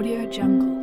Audio Jungle.